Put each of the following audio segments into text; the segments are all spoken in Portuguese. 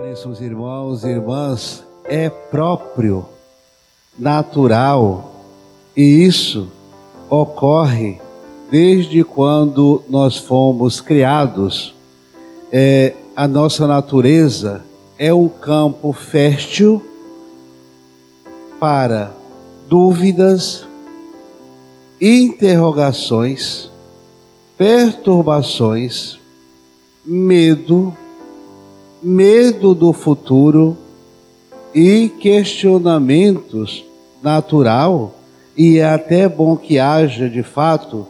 Caríssimos irmãos e irmãs, é próprio, natural, e isso ocorre desde quando nós fomos criados. É, a nossa natureza é um campo fértil para dúvidas, interrogações, perturbações, medo, medo do futuro e questionamentos natural e é até bom que haja de fato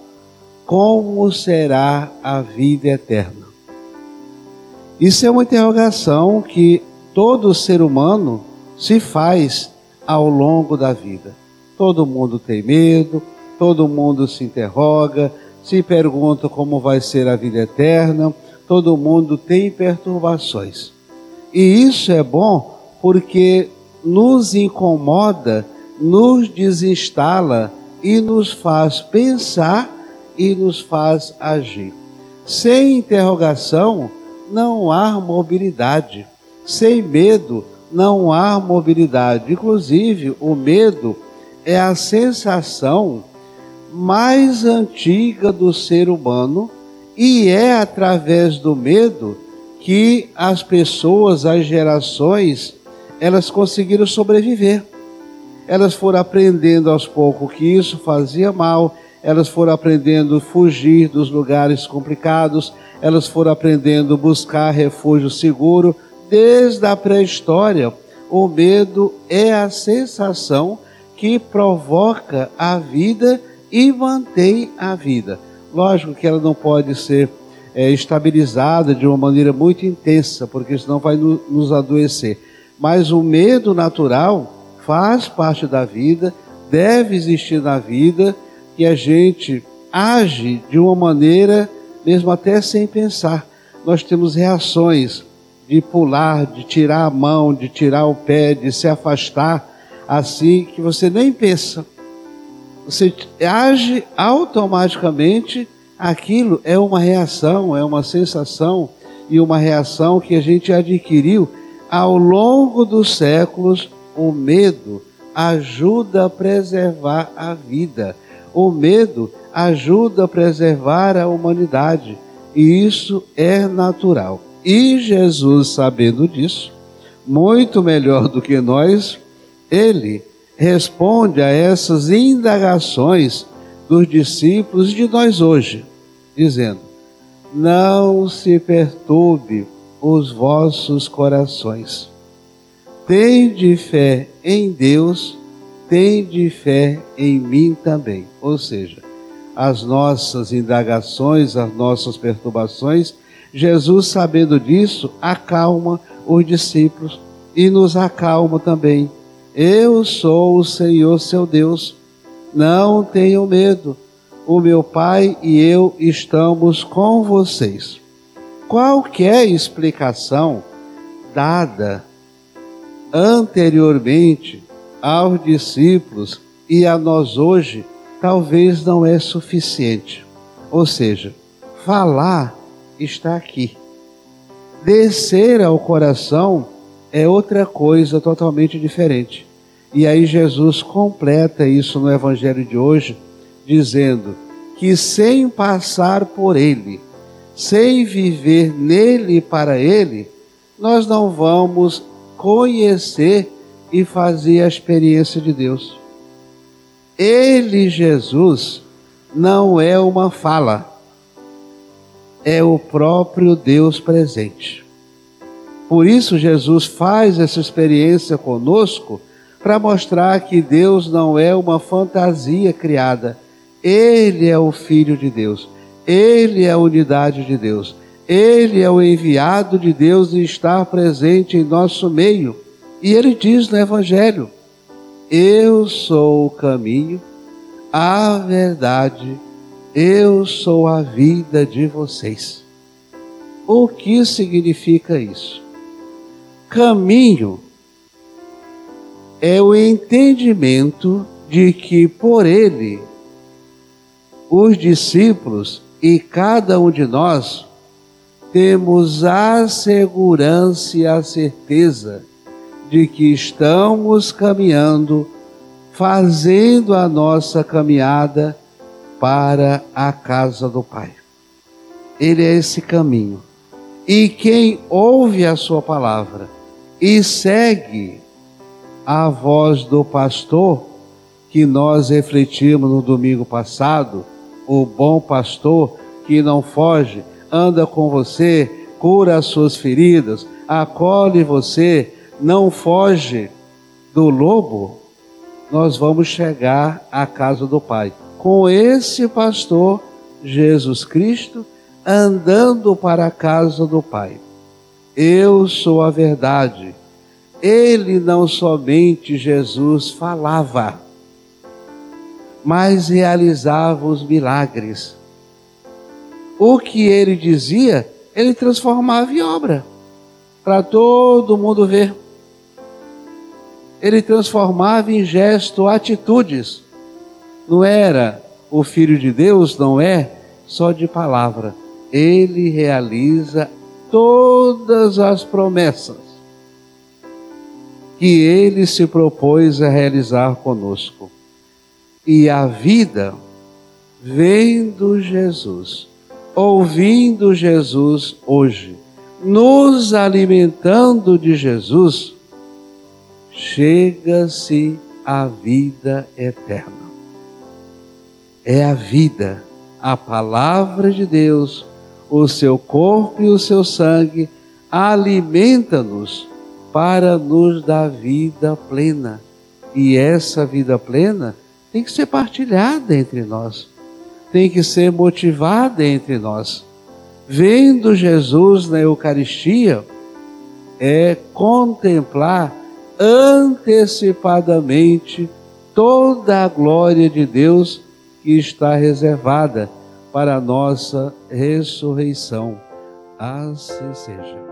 como será a vida eterna. Isso é uma interrogação que todo ser humano se faz ao longo da vida. Todo mundo tem medo, todo mundo se interroga, se pergunta como vai ser a vida eterna, todo mundo tem perturbações. E isso é bom porque nos incomoda, nos desinstala e nos faz pensar e nos faz agir. Sem interrogação, não há mobilidade. Sem medo, não há mobilidade. Inclusive, o medo é a sensação mais antiga do ser humano e é através do medo que as pessoas, as gerações, elas conseguiram sobreviver. Elas foram aprendendo aos poucos que isso fazia mal, elas foram aprendendo a fugir dos lugares complicados, elas foram aprendendo a buscar refúgio seguro. Desde a pré-história, o medo é a sensação que provoca a vida e mantém a vida. Lógico que ela não pode ser é, estabilizada de uma maneira muito intensa, porque senão vai no, nos adoecer. Mas o medo natural faz parte da vida, deve existir na vida, e a gente age de uma maneira, mesmo até sem pensar. Nós temos reações de pular, de tirar a mão, de tirar o pé, de se afastar, assim que você nem pensa. Você age automaticamente, aquilo é uma reação, é uma sensação e uma reação que a gente adquiriu ao longo dos séculos, o medo ajuda a preservar a vida. O medo ajuda a preservar a humanidade. E isso é natural. E Jesus, sabendo disso, muito melhor do que nós, ele responde a essas indagações dos discípulos de nós hoje, dizendo: Não se perturbe os vossos corações. Tende fé em Deus, tende fé em mim também. Ou seja, as nossas indagações, as nossas perturbações, Jesus, sabendo disso, acalma os discípulos e nos acalma também. Eu sou o Senhor seu Deus, não tenham medo. O meu Pai e eu estamos com vocês qualquer explicação dada anteriormente aos discípulos e a nós hoje talvez não é suficiente. Ou seja, falar está aqui. Descer ao coração é outra coisa totalmente diferente. E aí Jesus completa isso no evangelho de hoje, dizendo que sem passar por ele, sem viver nele e para ele, nós não vamos conhecer e fazer a experiência de Deus. Ele, Jesus, não é uma fala, é o próprio Deus presente. Por isso, Jesus faz essa experiência conosco para mostrar que Deus não é uma fantasia criada, Ele é o Filho de Deus. Ele é a unidade de Deus. Ele é o enviado de Deus e está presente em nosso meio. E ele diz no Evangelho: Eu sou o caminho, a verdade, eu sou a vida de vocês. O que significa isso? Caminho é o entendimento de que por ele os discípulos e cada um de nós temos a segurança e a certeza de que estamos caminhando, fazendo a nossa caminhada para a casa do Pai. Ele é esse caminho. E quem ouve a sua palavra e segue a voz do pastor, que nós refletimos no domingo passado, o bom pastor que não foge, anda com você, cura as suas feridas, acolhe você, não foge do lobo, nós vamos chegar à casa do Pai. Com esse pastor, Jesus Cristo, andando para a casa do Pai. Eu sou a verdade. Ele não somente Jesus falava, mas realizava os milagres. O que ele dizia, ele transformava em obra, para todo mundo ver. Ele transformava em gesto atitudes. Não era o Filho de Deus, não é só de palavra. Ele realiza todas as promessas que ele se propôs a realizar conosco. E a vida vendo Jesus, ouvindo Jesus hoje, nos alimentando de Jesus, chega-se a vida eterna. É a vida, a palavra de Deus, o seu corpo e o seu sangue alimenta-nos para nos dar vida plena. E essa vida plena tem que ser partilhada entre nós, tem que ser motivada entre nós. Vendo Jesus na Eucaristia, é contemplar antecipadamente toda a glória de Deus que está reservada para a nossa ressurreição. Assim seja.